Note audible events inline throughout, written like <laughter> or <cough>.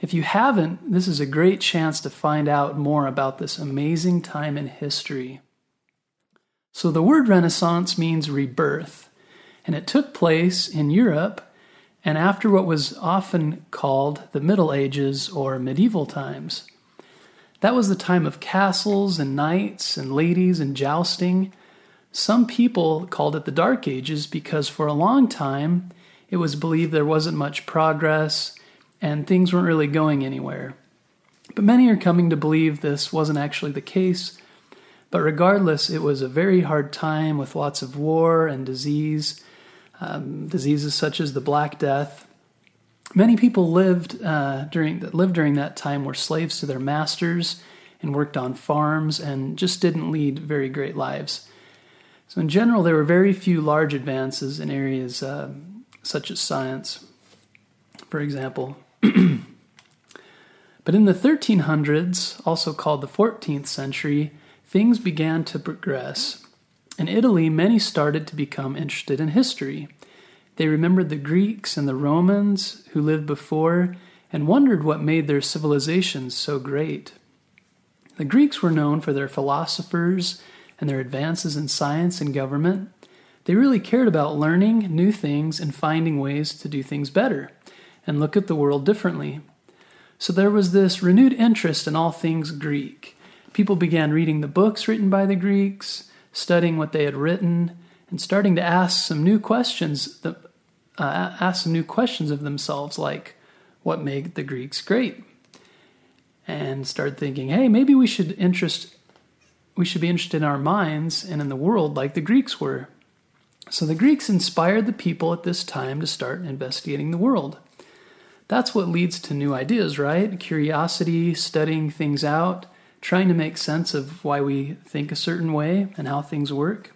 If you haven't, this is a great chance to find out more about this amazing time in history. So, the word Renaissance means rebirth, and it took place in Europe and after what was often called the Middle Ages or medieval times. That was the time of castles and knights and ladies and jousting. Some people called it the Dark Ages because for a long time it was believed there wasn't much progress and things weren't really going anywhere. But many are coming to believe this wasn't actually the case. But regardless, it was a very hard time with lots of war and disease, um, diseases such as the Black Death. Many people lived uh, during that lived during that time were slaves to their masters and worked on farms and just didn't lead very great lives. So in general, there were very few large advances in areas uh, such as science, for example. <clears throat> but in the 1300s, also called the 14th century, things began to progress. In Italy, many started to become interested in history. They remembered the Greeks and the Romans who lived before and wondered what made their civilizations so great. The Greeks were known for their philosophers and their advances in science and government. They really cared about learning new things and finding ways to do things better and look at the world differently. So there was this renewed interest in all things Greek. People began reading the books written by the Greeks, studying what they had written, and starting to ask some new questions. uh, ask some new questions of themselves, like what made the Greeks great, and start thinking, hey, maybe we should interest, we should be interested in our minds and in the world like the Greeks were. So the Greeks inspired the people at this time to start investigating the world. That's what leads to new ideas, right? Curiosity, studying things out, trying to make sense of why we think a certain way and how things work.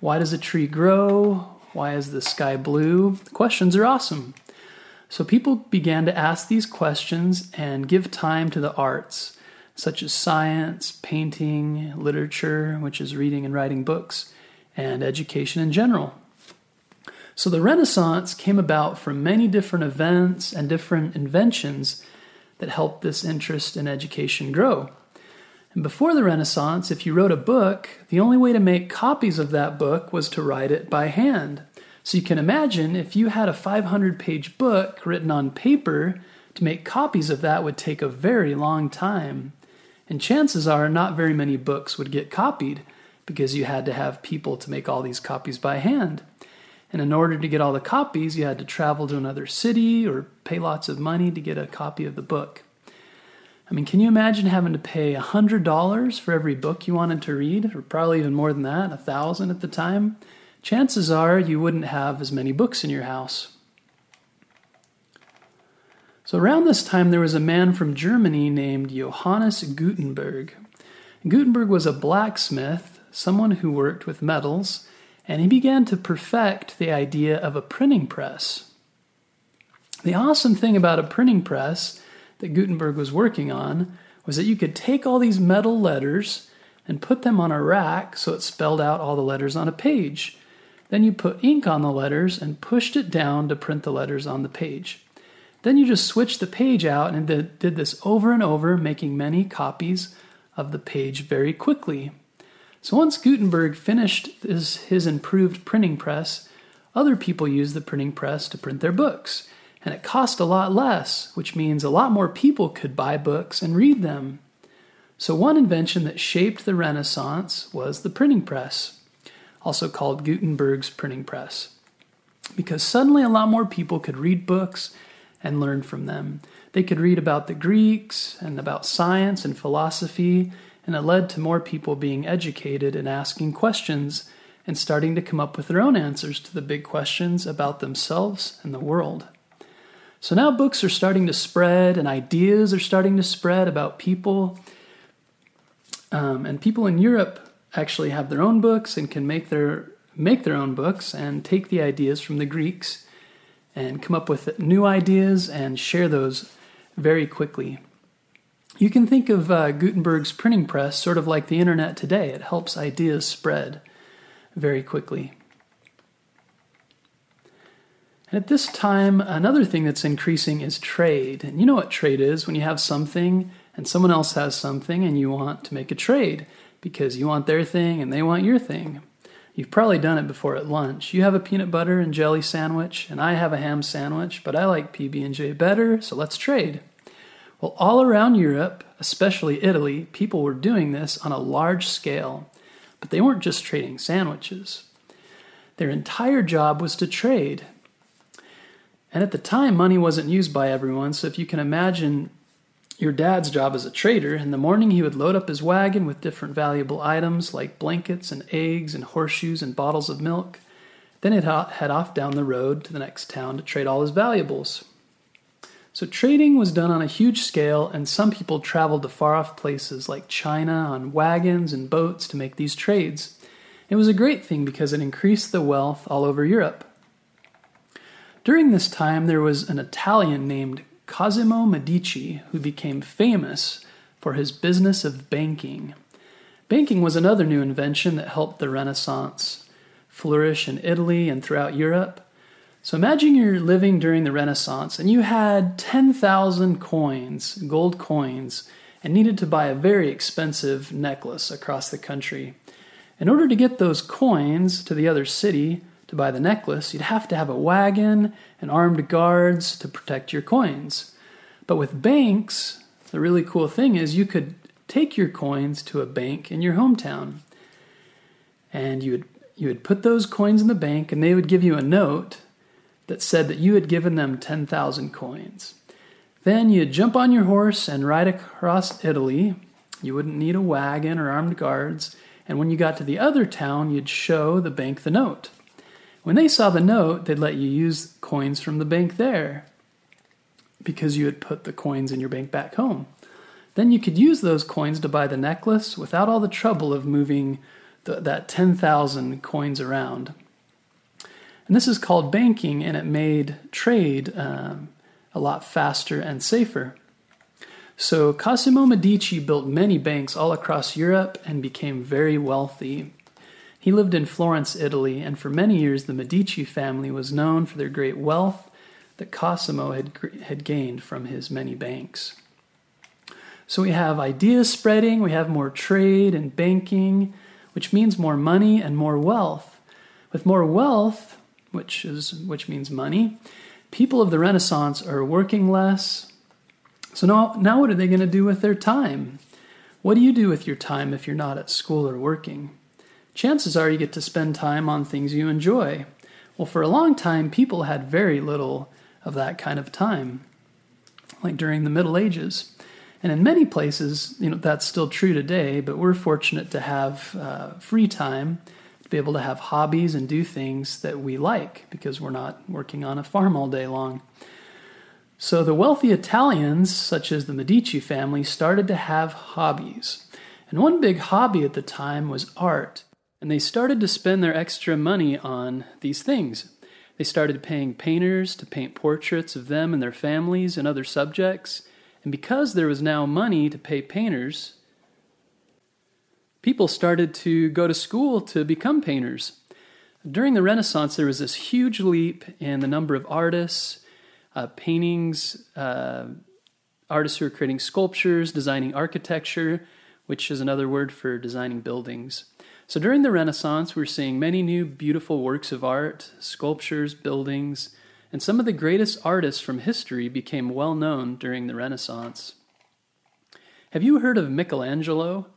Why does a tree grow? Why is the sky blue? Questions are awesome. So people began to ask these questions and give time to the arts, such as science, painting, literature, which is reading and writing books, and education in general. So the Renaissance came about from many different events and different inventions that helped this interest in education grow. And before the Renaissance, if you wrote a book, the only way to make copies of that book was to write it by hand. So you can imagine if you had a 500 page book written on paper, to make copies of that would take a very long time. And chances are not very many books would get copied because you had to have people to make all these copies by hand. And in order to get all the copies, you had to travel to another city or pay lots of money to get a copy of the book. I mean, can you imagine having to pay $100 for every book you wanted to read, or probably even more than that, a thousand at the time? Chances are you wouldn't have as many books in your house. So, around this time, there was a man from Germany named Johannes Gutenberg. Gutenberg was a blacksmith, someone who worked with metals, and he began to perfect the idea of a printing press. The awesome thing about a printing press that Gutenberg was working on was that you could take all these metal letters and put them on a rack so it spelled out all the letters on a page. Then you put ink on the letters and pushed it down to print the letters on the page. Then you just switched the page out and did, this over and over, making many copies of the page very quickly. So once Gutenberg finished his, his improved printing press, other people used the printing press to print their books. And it cost a lot less, which means a lot more people could buy books and read them. So, one invention that shaped the Renaissance was the printing press, also called Gutenberg's printing press. because suddenly a lot more people could read books and learn from them. They could read about the Greeks and about science and philosophy, and it led to more people being educated and asking questions and starting to come up with their own answers to the big questions about themselves and the world. So now books are starting to spread and ideas are starting to spread about people. Um, and people in Europe actually have their own books and can make their make their own books and take the ideas from the Greeks and come up with new ideas and share those very quickly. You can think of uh, Gutenberg's printing press sort of like the internet today. It helps ideas spread very quickly. And at this time, another thing that's increasing is trade. And you know what trade is when you have something and someone else has something and you want to make a trade because you want their thing and they want your thing. You've probably done it before at lunch. You have a peanut butter and jelly sandwich and I have a ham sandwich, but I like PB&J better, so let's trade. Well, all around Europe, especially Italy, people were doing this on a large scale. But they weren't just trading sandwiches. Their entire job was to trade. And at the time, money wasn't used by everyone, so if you can imagine your dad's job as a trader, in the morning he would load up his wagon with different valuable items like blankets and eggs and horseshoes and bottles of milk. Then he'd head off down the road to the next town to trade all his valuables. So trading was done on a huge scale, and some people traveled to far off places like China on wagons and boats to make these trades. It was a great thing because it increased the wealth all over Europe. During this time, there was an Italian named Cosimo Medici who became famous for his business of banking. Banking was another new invention that helped the Renaissance flourish in Italy and throughout Europe. So imagine you're living during the Renaissance and you had 10,000 coins, gold coins, and needed to buy a very expensive necklace across the country. In order to get those coins to the other city to buy the necklace, you'd have to have a wagon and armed guards to protect your coins. But with banks, the really cool thing is you could take your coins to a bank in your hometown. And you would you would put those coins in the bank and they would give you a note that said that you had given them 10,000 coins. Then you'd jump on your horse and ride across Italy. You wouldn't need a wagon or armed guards. And when you got to the other town, you'd show the bank the note. When they saw the note, they'd let you use coins from the bank there because you had put the coins in your bank back home. Then you could use those coins to buy the necklace without all the trouble of moving the, that 10,000 coins around. And this is called banking, and it made trade um, a lot faster and safer. So Cosimo Medici built many banks all across Europe and became very wealthy. He lived in Florence, Italy, and for many years the Medici family was known for their great wealth that Cosimo had, had gained from his many banks. So we have ideas spreading, we have more trade and banking, which means more money and more wealth. With more wealth, which is which means money. People of the Renaissance are working less. So now, now what are they going to do with their time? What do you do with your time if you're not at school or working? Chances are you get to spend time on things you enjoy. Well, for a long time, people had very little of that kind of time, like during the Middle Ages. And in many places, you know, that's still true today, but we're fortunate to have uh, free time be able to have hobbies and do things that we like because we're not working on a farm all day long. So the wealthy Italians, such as the Medici family, started to have hobbies. And one big hobby at the time was art. And they started to spend their extra money on these things. They started paying painters to paint portraits of them and their families and other subjects. And because there was now money to pay painters, people started to go to school to become painters. During the Renaissance, there was this huge leap in the number of artists, uh, paintings, uh, artists who are creating sculptures, designing architecture, which is another word for designing buildings. So during the Renaissance, we're seeing many new beautiful works of art, sculptures, buildings, and some of the greatest artists from history became well known during the Renaissance. Have you heard of Michelangelo?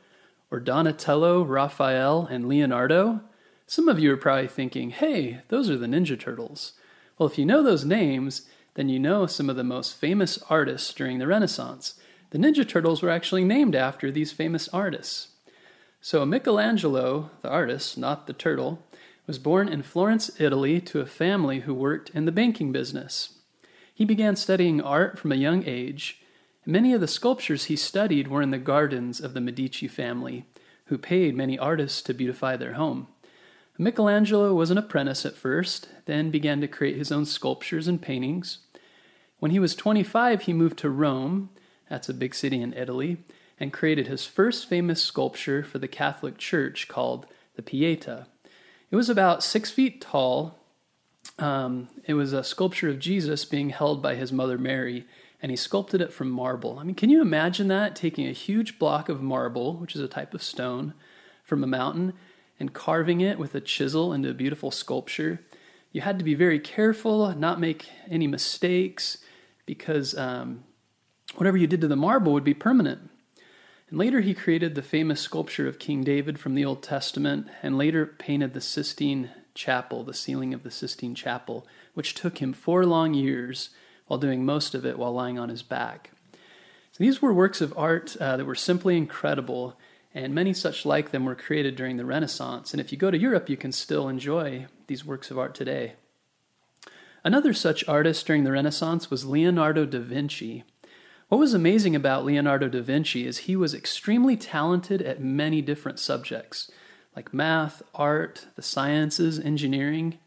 Or Donatello, Raphael, and Leonardo, some of you are probably thinking, hey, those are the Ninja Turtles. Well, if you know those names, then you know some of the most famous artists during the Renaissance. The Ninja Turtles were actually named after these famous artists. So Michelangelo, the artist, not the turtle, was born in Florence, Italy, to a family who worked in the banking business. He began studying art from a young age. Many of the sculptures he studied were in the gardens of the Medici family, who paid many artists to beautify their home. Michelangelo was an apprentice at first, then began to create his own sculptures and paintings. When he was 25, he moved to Rome, that's a big city in Italy, and created his first famous sculpture for the Catholic Church called the Pieta. It was about six feet tall. Um, it was a sculpture of Jesus being held by his mother Mary, and he sculpted it from marble. I mean, can you imagine that? Taking a huge block of marble, which is a type of stone, from a mountain and carving it with a chisel into a beautiful sculpture. You had to be very careful, not make any mistakes, because um, whatever you did to the marble would be permanent. And later he created the famous sculpture of King David from the Old Testament, and later painted the Sistine Chapel, the ceiling of the Sistine Chapel, which took him four long years while doing most of it while lying on his back. So these were works of art uh, that were simply incredible and many such like them were created during the Renaissance. And if you go to Europe, you can still enjoy these works of art today. Another such artist during the Renaissance was Leonardo da Vinci. What was amazing about Leonardo da Vinci is he was extremely talented at many different subjects, like math, art, the sciences, engineering.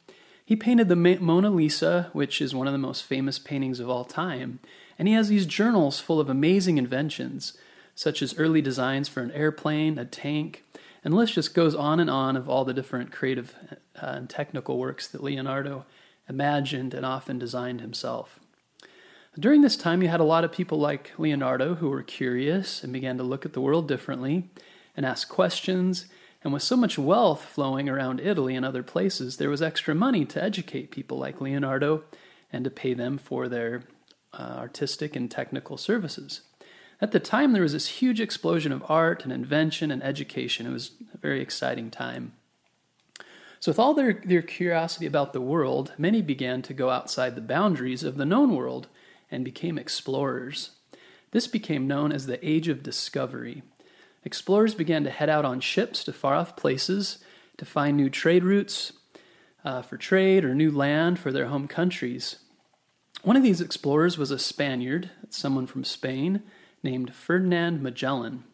He painted the Mona Lisa, which is one of the most famous paintings of all time, and he has these journals full of amazing inventions such as early designs for an airplane, a tank, and the list just goes on and on of all the different creative uh, and technical works that Leonardo imagined and often designed himself. During this time, you had a lot of people like Leonardo who were curious and began to look at the world differently and ask questions. And with so much wealth flowing around Italy and other places, there was extra money to educate people like Leonardo and to pay them for their uh, artistic and technical services. At the time, there was this huge explosion of art and invention and education. It was a very exciting time. So, with all their, their curiosity about the world, many began to go outside the boundaries of the known world and became explorers. This became known as the Age of Discovery. Explorers began to head out on ships to far off places to find new trade routes uh, for trade or new land for their home countries. One of these explorers was a Spaniard, someone from Spain, named Ferdinand Magellan.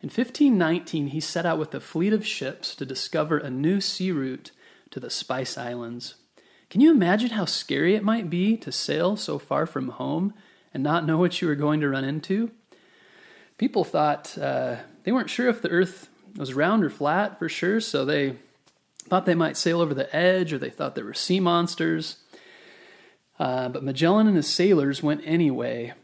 In 1519, he set out with a fleet of ships to discover a new sea route to the Spice Islands. Can you imagine how scary it might be to sail so far from home and not know what you were going to run into? People thought uh, they weren't sure if the earth was round or flat for sure, so they thought they might sail over the edge or they thought there were sea monsters. Uh, but Magellan and his sailors went anyway,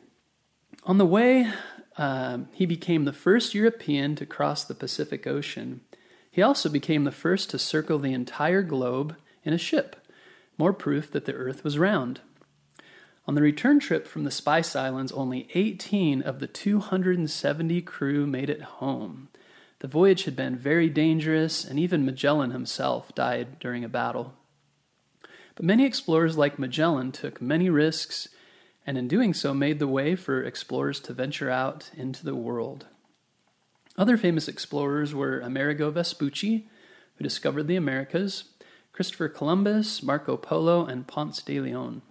on the way, um, he became the first European to cross the Pacific Ocean. He also became the first to circle the entire globe in a ship, more proof that the Earth was round. On the return trip from the Spice Islands, only 18 of the 270 crew made it home. The voyage had been very dangerous, and even Magellan himself died during a battle. But many explorers like Magellan took many risks and in doing so made the way for explorers to venture out into the world. Other famous explorers were Amerigo Vespucci, who discovered the Americas, Christopher Columbus, Marco Polo, and Ponce de Leon.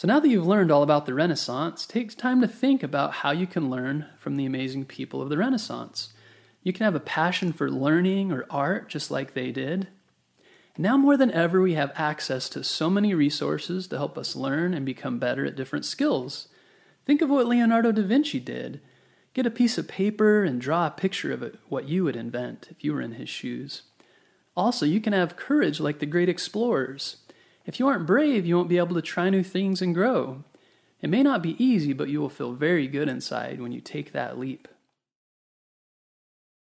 So now that you've learned all about the Renaissance, take time to think about how you can learn from the amazing people of the Renaissance. You can have a passion for learning or art just like they did. Now more than ever, we have access to so many resources to help us learn and become better at different skills. Think of what Leonardo da Vinci did. Get a piece of paper and draw a picture of it, what you would invent if you were in his shoes. Also, you can have courage like the great explorers. If you aren't brave, you won't be able to try new things and grow. It may not be easy, but you will feel very good inside when you take that leap.